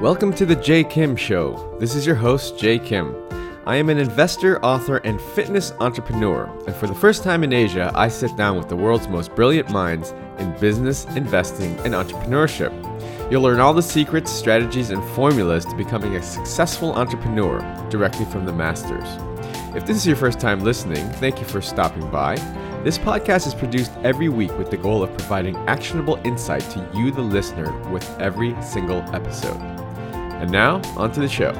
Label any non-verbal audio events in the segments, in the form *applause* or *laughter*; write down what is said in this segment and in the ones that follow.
Welcome to the Jay Kim Show. This is your host, Jay Kim. I am an investor, author, and fitness entrepreneur, and for the first time in Asia, I sit down with the world's most brilliant minds in business, investing, and entrepreneurship. You'll learn all the secrets, strategies, and formulas to becoming a successful entrepreneur directly from the masters. If this is your first time listening, thank you for stopping by. This podcast is produced every week with the goal of providing actionable insight to you, the listener, with every single episode. And now, on to the show.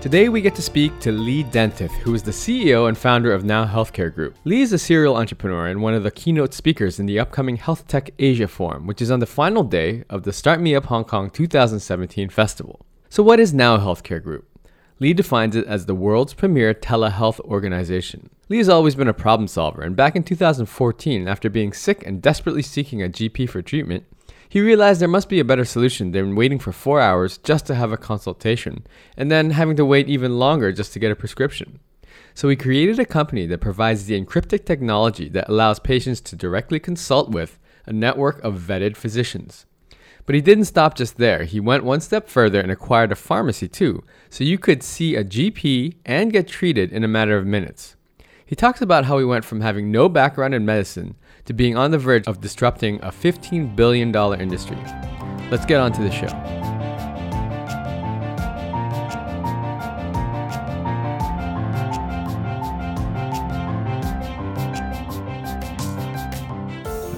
Today, we get to speak to Lee Dentith, who is the CEO and founder of Now Healthcare Group. Lee is a serial entrepreneur and one of the keynote speakers in the upcoming Health Tech Asia Forum, which is on the final day of the Start Me Up Hong Kong 2017 festival. So, what is Now Healthcare Group? Lee defines it as the world's premier telehealth organization. Lee has always been a problem solver, and back in 2014, after being sick and desperately seeking a GP for treatment, he realized there must be a better solution than waiting for four hours just to have a consultation, and then having to wait even longer just to get a prescription. So he created a company that provides the encrypted technology that allows patients to directly consult with a network of vetted physicians. But he didn't stop just there. He went one step further and acquired a pharmacy too, so you could see a GP and get treated in a matter of minutes. He talks about how he went from having no background in medicine to being on the verge of disrupting a $15 billion industry. Let's get on to the show.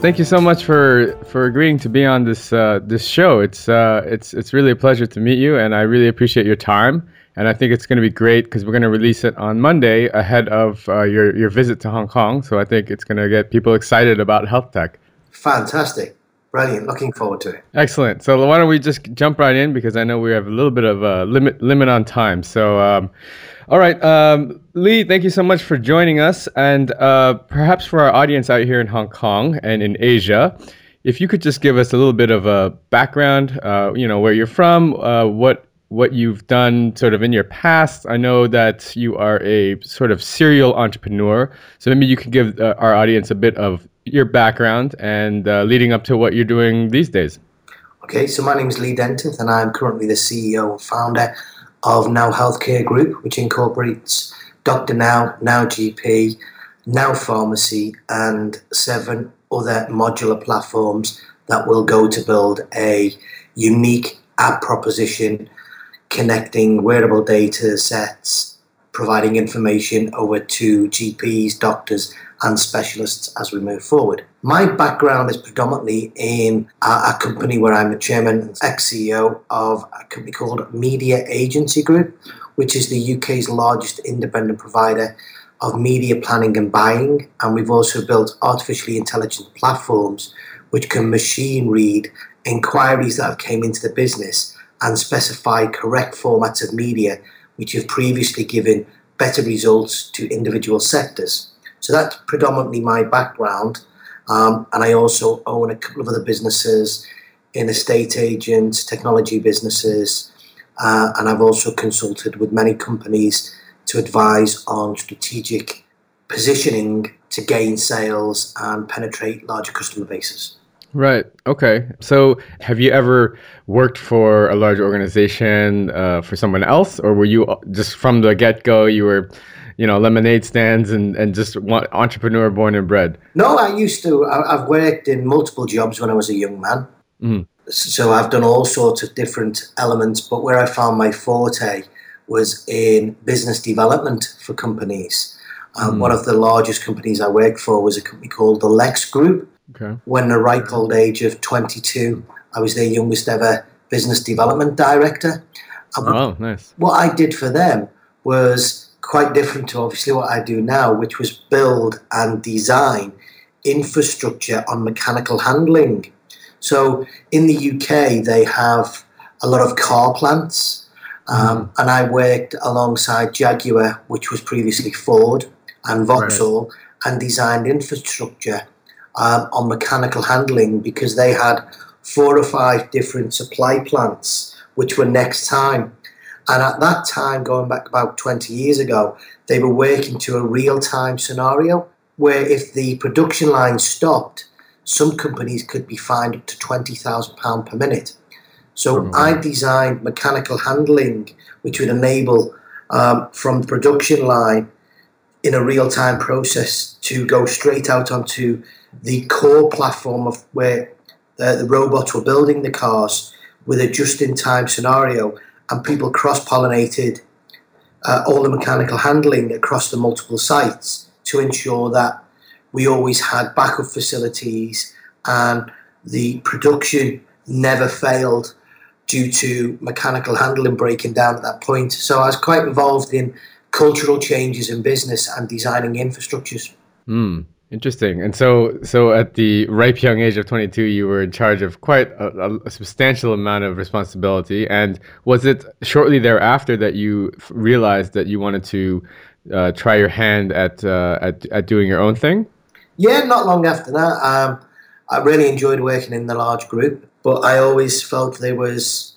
Thank you so much for for agreeing to be on this uh, this show. It's uh, it's it's really a pleasure to meet you, and I really appreciate your time. And I think it's going to be great because we're going to release it on Monday ahead of uh, your your visit to Hong Kong. So I think it's going to get people excited about health tech. Fantastic. Brilliant. Looking forward to it. Excellent. So why don't we just jump right in because I know we have a little bit of a limit limit on time. So um, all right, um, Lee, thank you so much for joining us. And uh, perhaps for our audience out here in Hong Kong and in Asia, if you could just give us a little bit of a background, uh, you know, where you're from, uh, what what you've done sort of in your past. I know that you are a sort of serial entrepreneur, so maybe you could give uh, our audience a bit of your background and uh, leading up to what you're doing these days. Okay, so my name is Lee Dentith, and I'm currently the CEO and founder of Now Healthcare Group, which incorporates Dr. Now, Now GP, Now Pharmacy, and seven other modular platforms that will go to build a unique app proposition connecting wearable data sets, providing information over to GPs, doctors, and specialists as we move forward. My background is predominantly in a, a company where I'm the chairman and ex CEO of a company called Media Agency Group, which is the UK's largest independent provider of media planning and buying. And we've also built artificially intelligent platforms which can machine read inquiries that have came into the business and specify correct formats of media which have previously given better results to individual sectors. So that's predominantly my background. Um, and I also own a couple of other businesses in estate agents, technology businesses, uh, and I've also consulted with many companies to advise on strategic positioning to gain sales and penetrate larger customer bases. Right. Okay. So, have you ever worked for a large organization uh, for someone else, or were you just from the get go? You were you know lemonade stands and and just entrepreneur born and bred no i used to i've worked in multiple jobs when i was a young man mm. so i've done all sorts of different elements but where i found my forte was in business development for companies um, mm. one of the largest companies i worked for was a company called the lex group okay. when the ripe old age of 22 i was their youngest ever business development director oh nice what i did for them was quite different to obviously what I do now, which was build and design infrastructure on mechanical handling. So in the UK, they have a lot of car plants, um, mm. and I worked alongside Jaguar, which was previously Ford, and Vauxhall, right. and designed infrastructure um, on mechanical handling because they had four or five different supply plants, which were next time. And at that time, going back about 20 years ago, they were working to a real time scenario where if the production line stopped, some companies could be fined up to £20,000 per minute. So mm-hmm. I designed mechanical handling, which would enable um, from the production line in a real time process to go straight out onto the core platform of where uh, the robots were building the cars with a just in time scenario and people cross pollinated uh, all the mechanical handling across the multiple sites to ensure that we always had backup facilities and the production never failed due to mechanical handling breaking down at that point. So I was quite involved in cultural changes in business and designing infrastructures. Mm. Interesting. And so, so at the ripe young age of 22, you were in charge of quite a, a, substantial amount of responsibility. And was it shortly thereafter that you realized that you wanted to uh, try your hand at, uh, at at doing your own thing? Yeah, not long after that. Um, I really enjoyed working in the large group, but I always felt there was.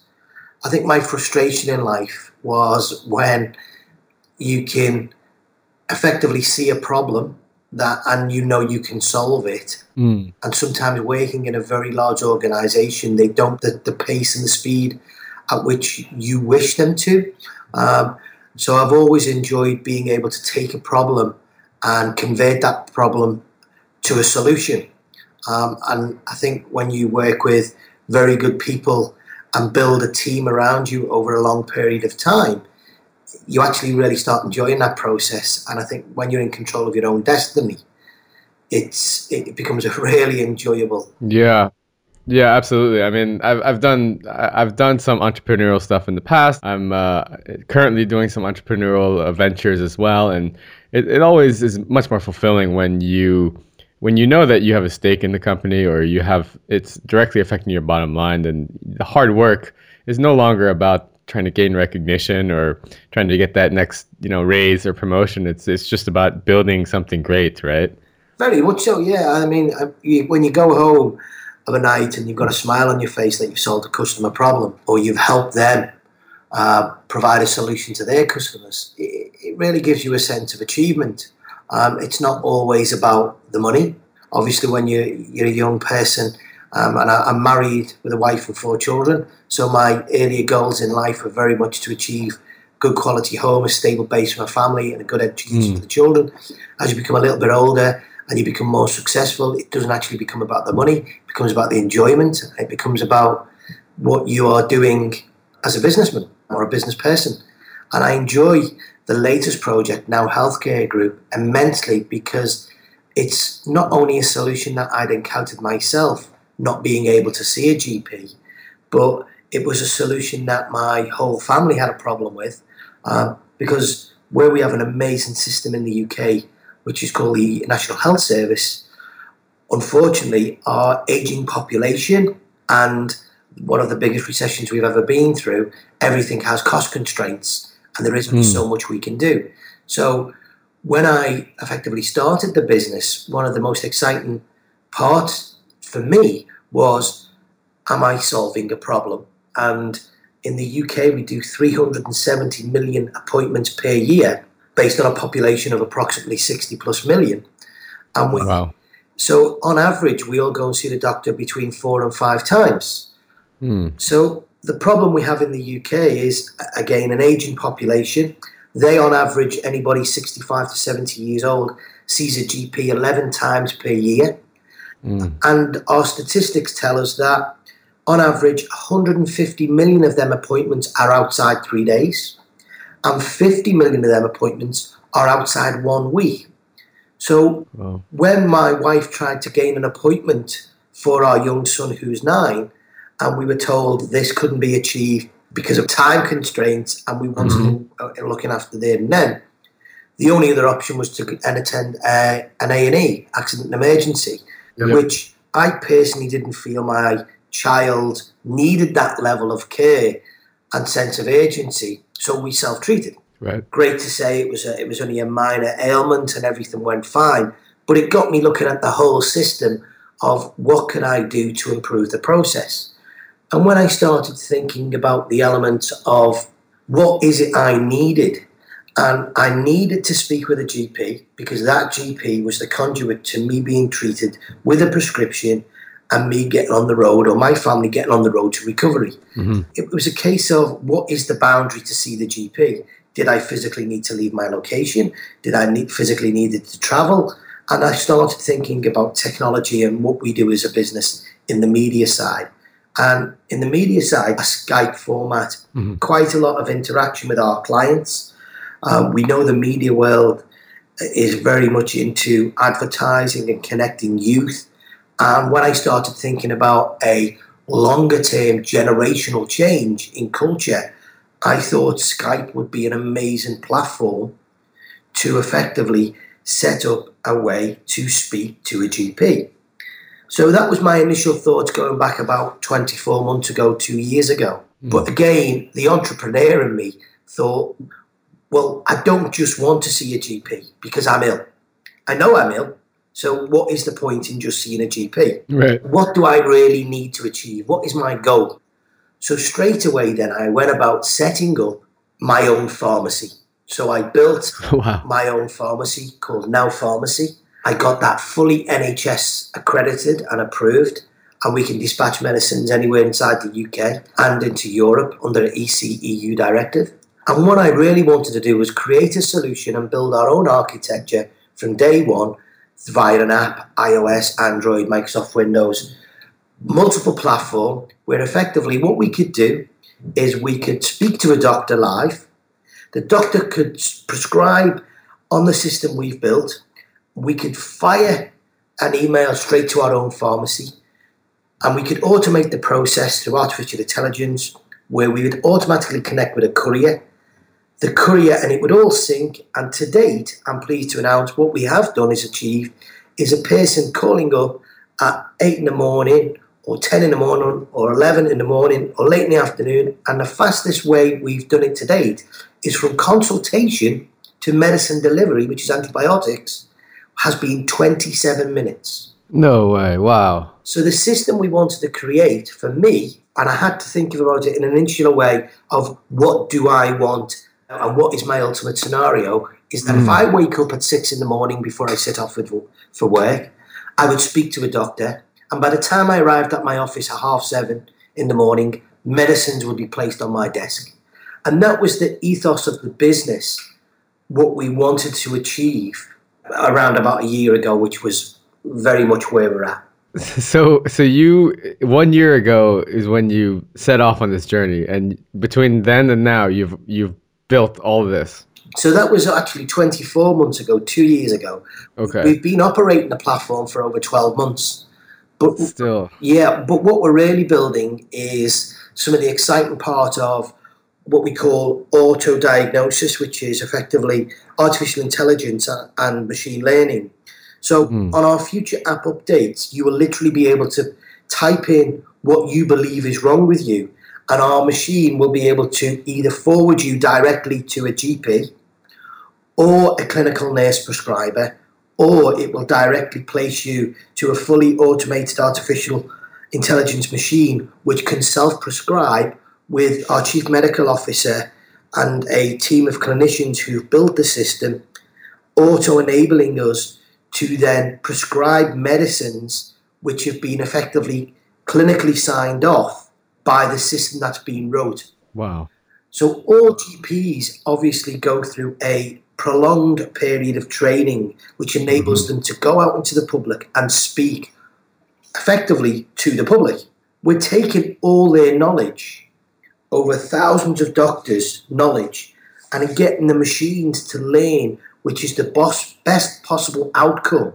I think my frustration in life was when you can effectively see a problem that and you know you can solve it. Mm. And sometimes working in a very large organization, they don't the, the pace and the speed at which you wish them to. Um, so I've always enjoyed being able to take a problem and convert that problem to a solution. Um, and I think when you work with very good people and build a team around you over a long period of time, you actually really start enjoying that process. And I think when you're in control of your own destiny, it's it becomes a really enjoyable. Yeah. Yeah, absolutely. I mean, I've, I've done I've done some entrepreneurial stuff in the past. I'm uh, currently doing some entrepreneurial ventures as well, and it, it always is much more fulfilling when you when you know that you have a stake in the company or you have it's directly affecting your bottom line. Then the hard work is no longer about trying to gain recognition or trying to get that next you know raise or promotion it's it's just about building something great right? Very much so yeah. I mean when you go home of a night and you've got a smile on your face that you've solved a customer problem or you've helped them uh, provide a solution to their customers it, it really gives you a sense of achievement. Um, it's not always about the money. Obviously when you're, you're a young person um, and I, am married with a wife and four children. So my earlier goals in life were very much to achieve good quality home, a stable base for my family, and a good education mm. for the children. As you become a little bit older and you become more successful, it doesn't actually become about the money. It becomes about the enjoyment. It becomes about what you are doing as a businessman or a business person. And I enjoy the latest project, Now Healthcare Group, immensely because it's not only a solution that I'd encountered myself, not being able to see a GP, but it was a solution that my whole family had a problem with um, because where we have an amazing system in the UK, which is called the National Health Service, unfortunately, our aging population and one of the biggest recessions we've ever been through, everything has cost constraints and there isn't mm. so much we can do. So when I effectively started the business, one of the most exciting parts for me was am I solving a problem? And in the UK, we do 370 million appointments per year based on a population of approximately 60 plus million. And we, wow. So, on average, we all go and see the doctor between four and five times. Hmm. So, the problem we have in the UK is, again, an aging population. They, on average, anybody 65 to 70 years old sees a GP 11 times per year. Mm. And our statistics tell us that on average, 150 million of them appointments are outside three days, and 50 million of them appointments are outside one week. So wow. when my wife tried to gain an appointment for our young son who's nine, and we were told this couldn't be achieved because of time constraints, and we wanted mm-hmm. him looking after there and then. The only other option was to attend uh, an A and E, accident and emergency, which I personally didn't feel my child needed that level of care and sense of urgency. So we self treated. Right. Great to say it was a, it was only a minor ailment and everything went fine, but it got me looking at the whole system of what can I do to improve the process. And when I started thinking about the elements of what is it I needed, And I needed to speak with a GP because that GP was the conduit to me being treated with a prescription and me getting on the road or my family getting on the road to recovery. Mm-hmm. It was a case of what is the boundary to see the GP? Did I physically need to leave my location? Did I need, physically needed to travel? And I started thinking about technology and what we do as a business in the media side. And in the media side, a Skype format, mm-hmm. quite a lot of interaction with our clients. Um, we know the media world is very much into advertising and connecting youth. And when I started thinking about a longer term generational change in culture, I thought Skype would be an amazing platform to effectively set up a way to speak to a GP. So that was my initial thoughts going back about 24 months ago, two years ago. Mm. But again, the entrepreneur in me thought, well, I don't just want to see a GP because I'm ill. I know I'm ill. So what is the point in just seeing a GP? Right. What do I really need to achieve? What is my goal? So straight away then I went about setting up my own pharmacy. So I built *laughs* wow. my own pharmacy called Now Pharmacy. I got that fully NHS accredited and approved, and we can dispatch medicines anywhere inside the UK and into Europe under an ECEU directive. And what I really wanted to do was create a solution and build our own architecture from day one via an app, iOS, Android, Microsoft Windows, multiple platform, where effectively what we could do is we could speak to a doctor live. The doctor could prescribe on the system we've built. We could fire an email straight to our own pharmacy. And we could automate the process through artificial intelligence where we would automatically connect with a courier the courier and it would all sync and to date i'm pleased to announce what we have done is achieved is a person calling up at 8 in the morning or 10 in the morning or 11 in the morning or late in the afternoon and the fastest way we've done it to date is from consultation to medicine delivery which is antibiotics has been 27 minutes. No way. Wow. So the system we wanted to create for me, and I had to think about it in an insular way of what do I want and what is my ultimate scenario, is that mm. if hmm. I wake up at six in the morning before I set off for, for work, I would speak to a doctor. And by the time I arrived at my office at half seven in the morning, medicines would be placed on my desk. And that was the ethos of the business, what we wanted to achieve around about a year ago, which was very much where we're at. *laughs* So, so you one year ago is when you set off on this journey, and between then and now, you've you've built all of this. So that was actually 24 months ago, two years ago. Okay, we've been operating the platform for over 12 months, but still, yeah. But what we're really building is some of the exciting part of what we call auto diagnosis, which is effectively artificial intelligence and machine learning. So, mm. on our future app updates, you will literally be able to type in what you believe is wrong with you, and our machine will be able to either forward you directly to a GP or a clinical nurse prescriber, or it will directly place you to a fully automated artificial intelligence machine which can self prescribe with our chief medical officer and a team of clinicians who've built the system, auto enabling us to then prescribe medicines which have been effectively clinically signed off by the system that's been wrote. Wow. So all GPs obviously go through a prolonged period of training which enables mm-hmm. them to go out into the public and speak effectively to the public. We're taking all their knowledge over thousands of doctors' knowledge and getting the machines to learn which is the boss, best possible outcome,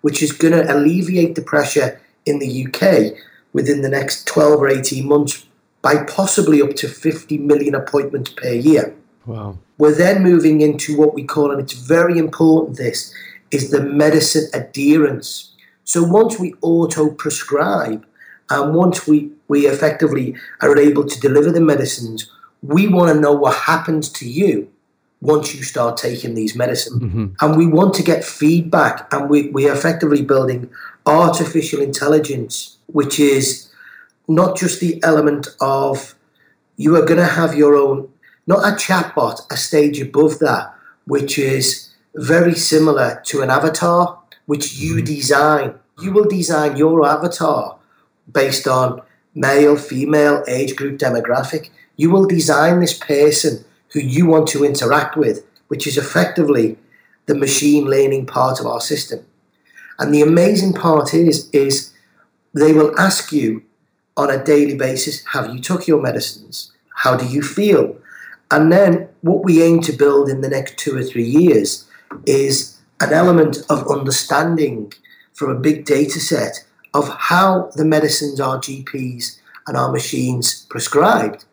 which is going to alleviate the pressure in the UK within the next 12 or 18 months by possibly up to 50 million appointments per year. Wow. We're then moving into what we call, and it's very important, this is the medicine adherence. So once we auto prescribe and once we we effectively are able to deliver the medicines, we want to know what happens to you once you start taking these medicines. Mm-hmm. And we want to get feedback, and we, we are effectively building artificial intelligence, which is not just the element of you are going to have your own, not a chatbot, a stage above that, which is very similar to an avatar, which you mm-hmm. design. You will design your avatar based on male, female, age group, demographic. You will design this person who you want to interact with, which is effectively the machine learning part of our system. And the amazing part is, is they will ask you on a daily basis, have you took your medicines? How do you feel? And then what we aim to build in the next two or three years is an element of understanding from a big data set of how the medicines our GPs and our machines prescribed,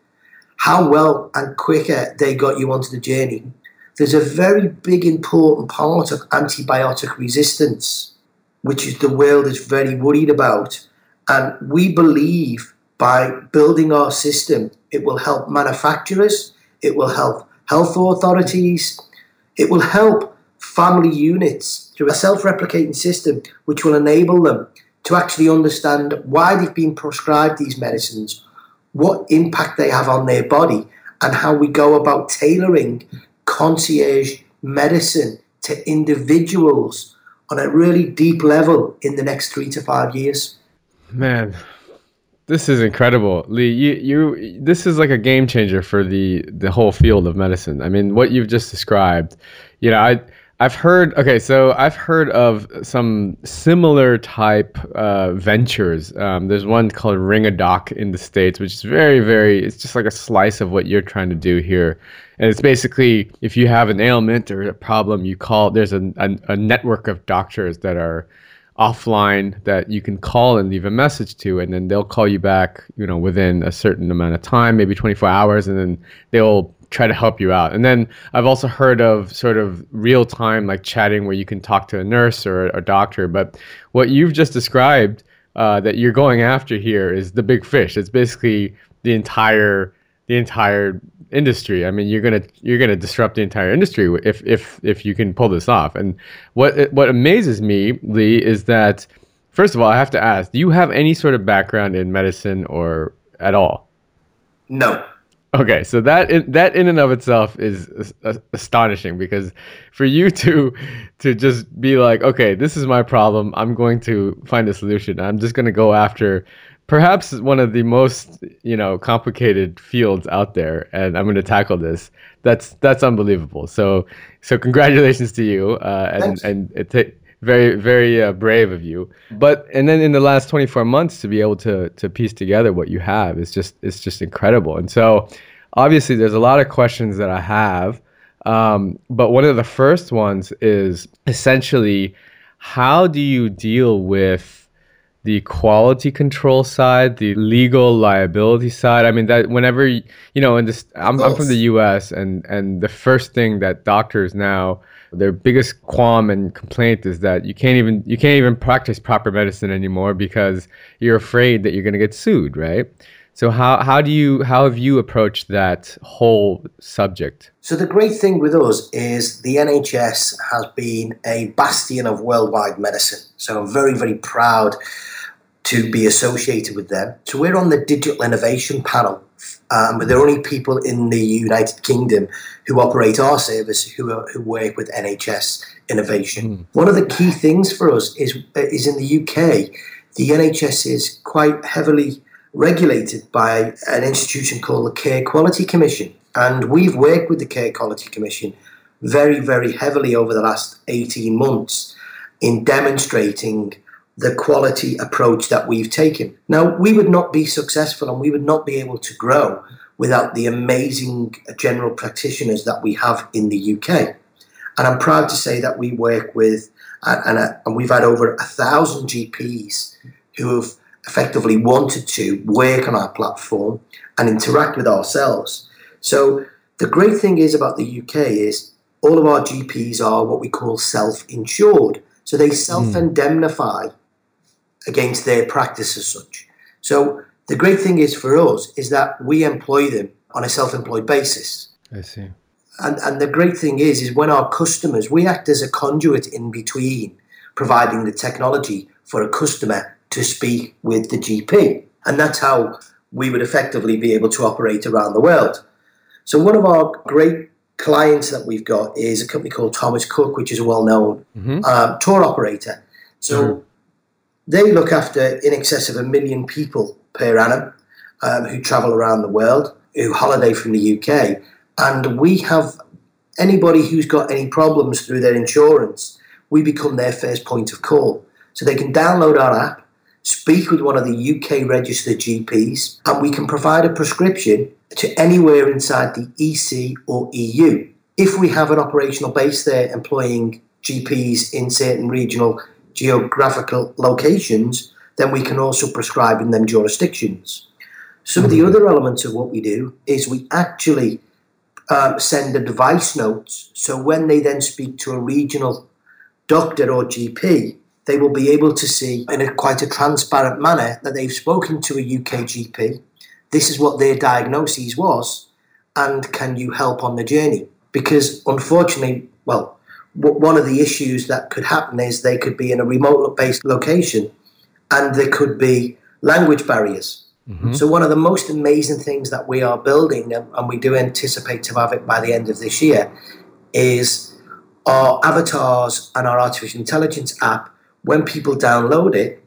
how well and quicker they got you onto the journey. There's a very big important part of antibiotic resistance, which is the world is very worried about. And we believe by building our system, it will help manufacturers, it will help health authorities, it will help family units through a self replicating system which will enable them to actually understand why they've been prescribed these medicines, what impact they have on their body, and how we go about tailoring concierge medicine to individuals on a really deep level in the next three to five years. Man, this is incredible, Lee. You, you, this is like a game changer for the the whole field of medicine. I mean, what you've just described. You know, I I've heard. Okay, so I've heard of some similar type uh, ventures. Um, there's one called Ring a Doc in the states, which is very, very. It's just like a slice of what you're trying to do here, and it's basically if you have an ailment or a problem, you call. There's a, a, a network of doctors that are offline that you can call and leave a message to and then they'll call you back you know within a certain amount of time maybe 24 hours and then they'll try to help you out. And then I've also heard of sort of real time like chatting where you can talk to a nurse or a doctor. But what you've just described uh, that you're going after here is the big fish. It's basically the entire the entire industry. I mean, you're gonna you're gonna disrupt the entire industry if if if you can pull this off. And what what amazes me, Lee, is that first of all, I have to ask: Do you have any sort of background in medicine or at all? No. Okay, so that in, that in and of itself is astonishing because for you *laughs* to to just be like, okay, this is my problem. I'm going to find a solution. I'm just going to go after perhaps one of the most you know complicated fields out there, and I'm going to tackle this. That's that's unbelievable. So so congratulations to you, uh, and Thanks. and it. T- very very uh, brave of you. But and then in the last 24 months to be able to to piece together what you have is just it's just incredible. And so obviously there's a lot of questions that i have um, but one of the first ones is essentially how do you deal with the quality control side, the legal liability side. I mean that whenever you know, in this, I'm, I'm from the U.S. and and the first thing that doctors now their biggest qualm and complaint is that you can't even you can't even practice proper medicine anymore because you're afraid that you're going to get sued, right? So how how do you how have you approached that whole subject? So the great thing with us is the NHS has been a bastion of worldwide medicine. So I'm very very proud to be associated with them. So we're on the digital innovation panel um, but the only people in the United Kingdom who operate our service who, are, who work with NHS innovation. Mm. One of the key things for us is is in the UK, the NHS is quite heavily regulated by an institution called the Care Quality Commission, and we've worked with the Care Quality Commission very, very heavily over the last 18 months in demonstrating the quality approach that we've taken. Now, we would not be successful and we would not be able to grow without the amazing general practitioners that we have in the UK. And I'm proud to say that we work with, and, and uh, we've had over a thousand GPs who have effectively wanted to work on our platform and interact with ourselves. So the great thing is about the UK is all of our GPs are what we call self-insured. So they hmm. self-indemnify against their practice as such. So the great thing is for us is that we employ them on a self-employed basis. I see. And and the great thing is is when our customers we act as a conduit in between providing the technology for a customer to speak with the GP. And that's how we would effectively be able to operate around the world. So one of our great clients that we've got is a company called Thomas Cook, which is a well-known mm-hmm. um, tour operator. So mm-hmm. They look after in excess of a million people per annum um, who travel around the world, who holiday from the UK, and we have anybody who's got any problems through their insurance, we become their first point of call. So they can download our app, speak with one of the UK registered GPs, and we can provide a prescription to anywhere inside the EC or EU. If we have an operational base there employing GPs in certain regional geographical locations, then we can also prescribe in them jurisdictions. Some of the other elements of what we do is we actually um, send advice notes. So when they then speak to a regional doctor or GP, they will be able to see in a quite a transparent manner that they've spoken to a UK GP. This is what their diagnosis was, and can you help on the journey? Because unfortunately, well, one of the issues that could happen is they could be in a remote based location and there could be language barriers. Mm-hmm. So, one of the most amazing things that we are building, and we do anticipate to have it by the end of this year, is our avatars and our artificial intelligence app. When people download it,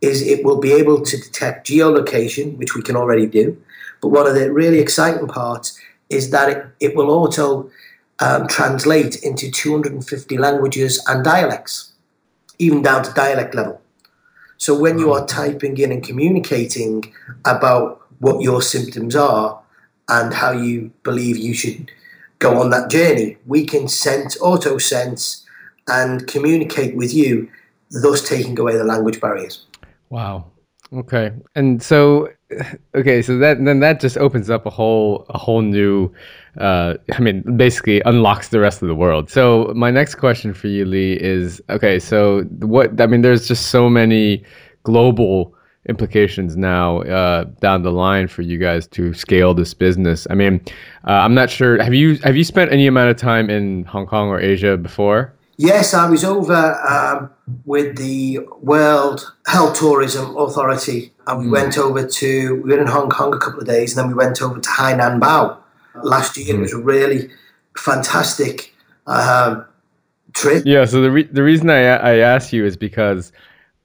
is it will be able to detect geolocation, which we can already do. But one of the really exciting parts is that it, it will auto um, translate into 250 languages and dialects, even down to dialect level. So when you are typing in and communicating about what your symptoms are and how you believe you should go on that journey, we can sense, auto sense, and communicate with you, thus taking away the language barriers. Wow. Okay. And so *sighs* okay, so that then that just opens up a whole a whole new uh, I mean, basically unlocks the rest of the world. So my next question for you, Lee, is okay. So what? I mean, there's just so many global implications now uh, down the line for you guys to scale this business. I mean, uh, I'm not sure. Have you have you spent any amount of time in Hong Kong or Asia before? Yes, I was over um, with the World Health Tourism Authority, and we mm. went over to we were in Hong Kong a couple of days, and then we went over to Hainan Bao last year. Mm. It was a really fantastic um, trip. Yeah. So the re- the reason I I asked you is because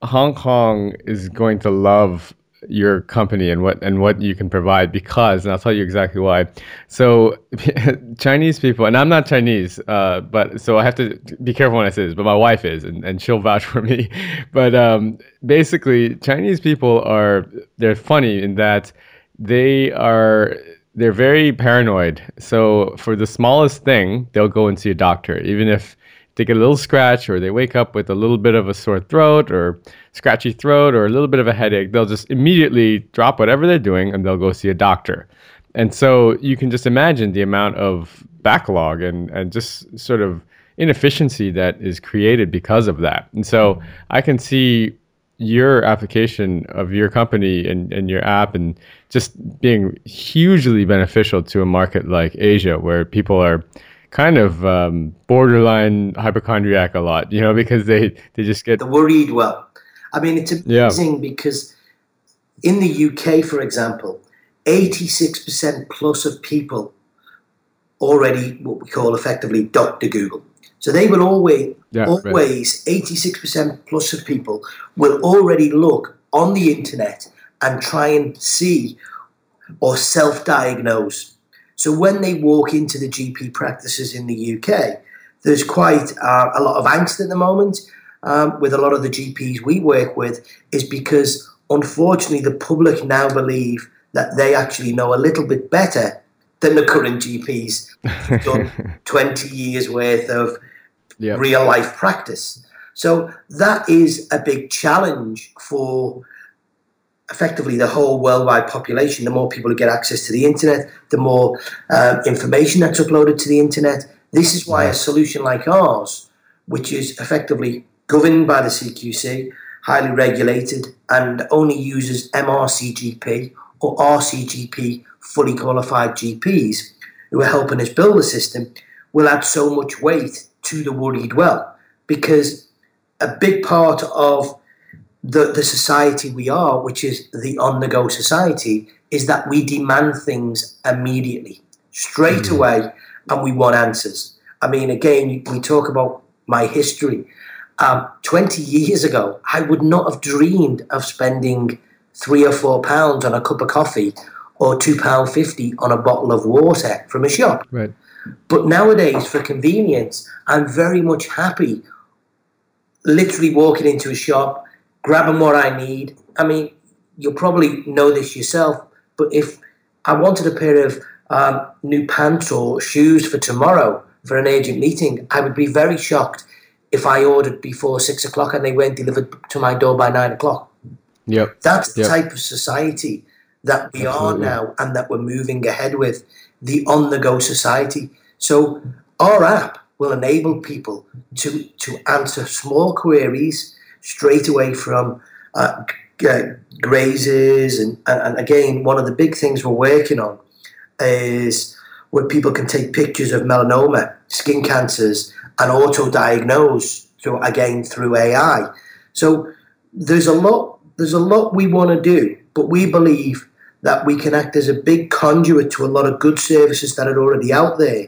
Hong Kong is going to love your company and what and what you can provide because and I'll tell you exactly why. So *laughs* Chinese people and I'm not Chinese, uh, but so I have to be careful when I say this, but my wife is and, and she'll vouch *laughs* for me. But um, basically Chinese people are they're funny in that they are they're very paranoid. So for the smallest thing, they'll go and see a doctor, even if they get a little scratch or they wake up with a little bit of a sore throat or scratchy throat or a little bit of a headache, they'll just immediately drop whatever they're doing and they'll go see a doctor. And so you can just imagine the amount of backlog and, and just sort of inefficiency that is created because of that. And so I can see your application of your company and, and your app and just being hugely beneficial to a market like Asia where people are kind of um, borderline hypochondriac a lot, you know, because they, they just get the worried well. I mean, it's amazing yeah. because in the UK, for example, 86% plus of people already what we call effectively Dr. Google. So they will always, yeah, always, right. 86% plus of people will already look on the internet and try and see or self diagnose so when they walk into the GP practices in the UK, there's quite uh, a lot of angst at the moment um, with a lot of the GPs we work with, is because unfortunately the public now believe that they actually know a little bit better than the current GPs done *laughs* 20 years worth of yep. real life practice. So that is a big challenge for effectively the whole worldwide population. The more people who get access to the internet, the more uh, information that's uploaded to the internet. This is why a solution like ours, which is effectively governed by the CQC, highly regulated, and only uses MRCGP or RCGP fully qualified GPs who are helping us build the system, will add so much weight to the worried well. Because a big part of the, the society we are, which is the on the go society, is that we demand things immediately, straight mm-hmm. away, and we want answers. I mean, again, we talk about my history. Um, 20 years ago, I would not have dreamed of spending three or four pounds on a cup of coffee or two pound fifty on a bottle of water from a shop. Right. But nowadays, for convenience, I'm very much happy literally walking into a shop, grabbing what I need. I mean, you'll probably know this yourself, but if I wanted a pair of um, new pants or shoes for tomorrow for an agent meeting, I would be very shocked if I ordered before six o'clock and they weren't delivered to my door by nine o'clock. Yep. That's the Yep. type of society that we Absolutely. are now and that we're moving ahead with the on the go society. So, our app will enable people to, to answer small queries straight away from uh, uh, grazes. And, and, and again, one of the big things we're working on is where people can take pictures of melanoma, skin cancers, and auto diagnose through again through AI. So there's a lot there's a lot we want to do, but we believe that we can act as a big conduit to a lot of good services that are already out there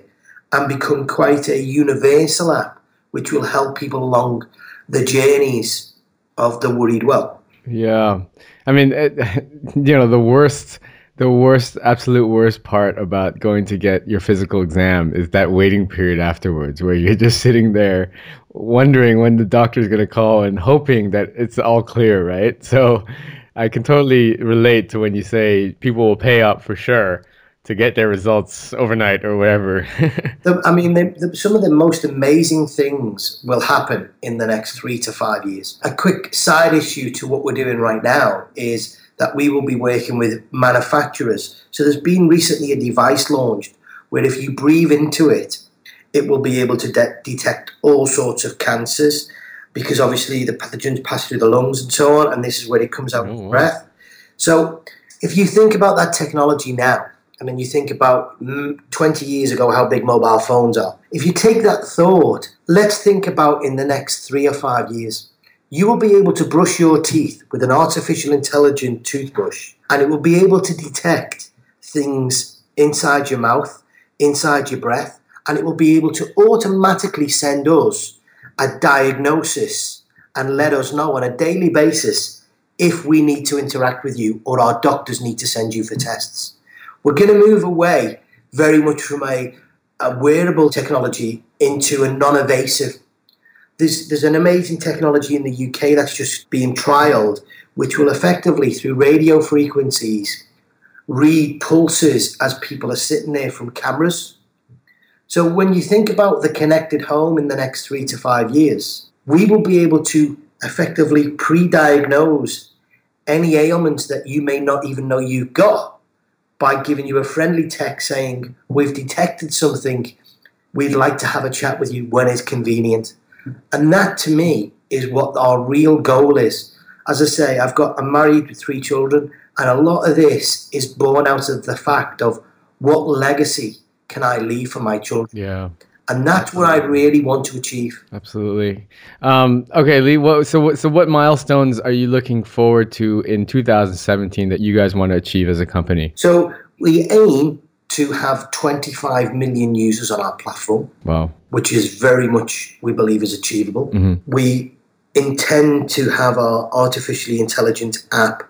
and become quite a universal app which will help people along the journeys of the worried well. Yeah, I mean, it, *laughs* you know, the worst, the worst, absolute worst part about going to get your physical exam is that waiting period afterwards, where you're just sitting there wondering when the doctor's going to call and hoping that it's all clear, right? So, I can totally relate to when you say people will pay up for sure to get their results overnight or whatever. *laughs* I mean, the, the, some of the most amazing things will happen in the next three to five years. A quick side issue to what we're doing right now is that we will be working with manufacturers. So there's been recently a device launched where if you breathe into it, it will be able to de- detect all sorts of cancers because obviously the pathogens pass through the lungs and so on, and this is where it comes out Oh, with breath. So if you think about that technology now, and mean, you think about mm, 20 years ago how big mobile phones are. If you take that thought, let's think about in the next three or five years. You will be able to brush your teeth with an artificial intelligent toothbrush, and it will be able to detect things inside your mouth, inside your breath, and it will be able to automatically send us a diagnosis and let us know on a daily basis if we need to interact with you or our doctors need to send you for tests. We're going to move away very much from a, a wearable technology into a non invasive. There's, there's an amazing technology in the UK that's just being trialed, which will effectively, through radio frequencies, read pulses as people are sitting there from cameras. So when you think about the connected home in the next three to five years, we will be able to effectively pre diagnose any ailments that you may not even know you've got by giving you a friendly text saying, We've detected something, we'd like to have a chat with you when it's convenient. And that to me is what our real goal is. As I say, I've got I'm married with three children, and a lot of this is born out of the fact of what legacy can I leave for my children? yeah. And that's what I really want to achieve. Absolutely. Um, okay, Lee. What, so, what, so what milestones are you looking forward to in 2017 that you guys want to achieve as a company? So we aim to have 25 million users on our platform. Wow. which is very much we believe is achievable. Mhm. We intend to have our artificially intelligent app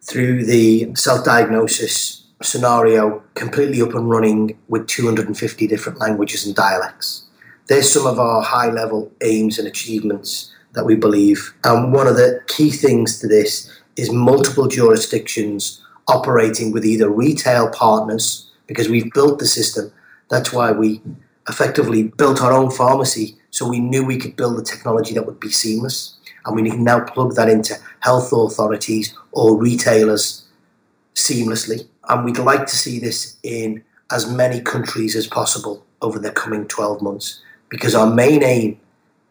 through the self-diagnosis scenario completely up and running with 250 different languages and dialects. There's some of our high-level aims and achievements that we believe. And one of the key things to this is multiple jurisdictions operating with either retail partners because we've built the system. That's why we effectively built our own pharmacy so we knew we could build a technology that would be seamless and we can now plug that into health authorities or retailers seamlessly and we'd like to see this in as many countries as possible over the coming 12 months because our main aim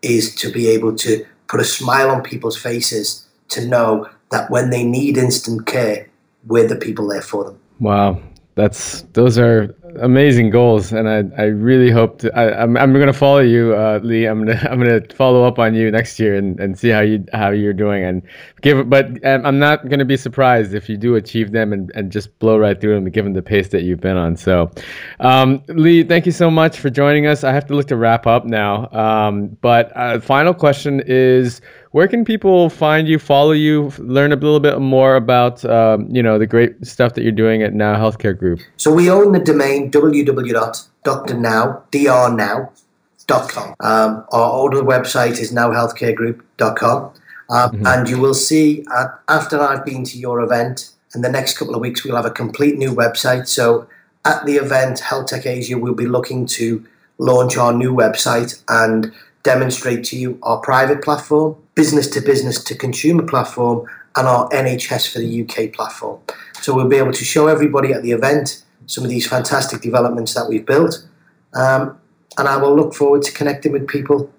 is to be able to put a smile on people's faces to know that when they need instant care we're the people there for them Wow. That's those are amazing goals, and I, I really hope to. I, am I'm, I'm to follow you, uh, Lee. I'm gonna I'm gonna follow up on you next year and, and see how you how you're doing and give. But um, I'm not to be surprised if you do achieve them and, and just blow right through them, given the pace that you've been on. So, um, Lee, thank you so much for joining us. I have to look to wrap up now. Um, but uh, final question is where can people find you, follow you, learn a little bit more about um, you know the great stuff that you're doing at Now Healthcare Group? So we own the domain www.drnow.com. Um, our older website is nowhealthcaregroup.com. Um, mm-hmm. And you will see uh, after I've been to your event, in the next couple of weeks, we'll have a complete new website. So at the event, Health Tech Asia, we'll be looking to launch our new website and demonstrate to you our private platform, business to business to consumer platform, and our NHS for the UK platform. So we'll be able to show everybody at the event some of these fantastic developments that we've built. Um, and I will look forward to connecting with people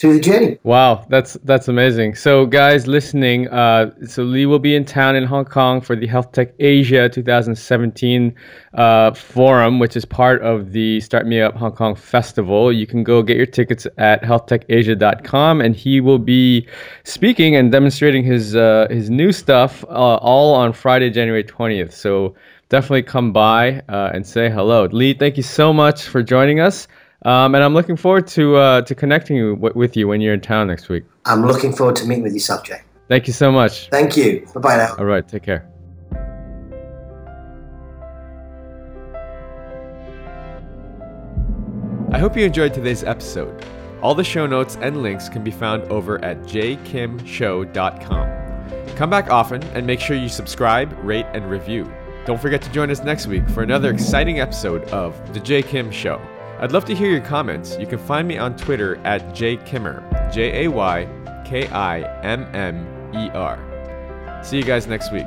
through the journey. Wow, that's that's amazing. So, guys listening, uh, so Lee will be in town in Hong Kong for the Health Tech Asia 2017 uh, forum, which is part of the Start Me Up Hong Kong Festival. You can go get your tickets at healthtechasia.com, and he will be speaking and demonstrating his uh, his new stuff uh, all on Friday, January 20th. So. Definitely come by uh, and say hello. Lee, thank you so much for joining us. Um, and I'm looking forward to uh, to connecting w- with you when you're in town next week. I'm looking forward to meeting with you, Subject. Thank you so much. Thank you. Bye bye now. All right. Take care. I hope you enjoyed today's episode. All the show notes and links can be found over at jkimshow.com. Come back often and make sure you subscribe, rate, and review. Don't forget to join us next week for another exciting episode of The J Kim Show. I'd love to hear your comments. You can find me on Twitter at jaykimmer, J A Y K I M M E R. See you guys next week.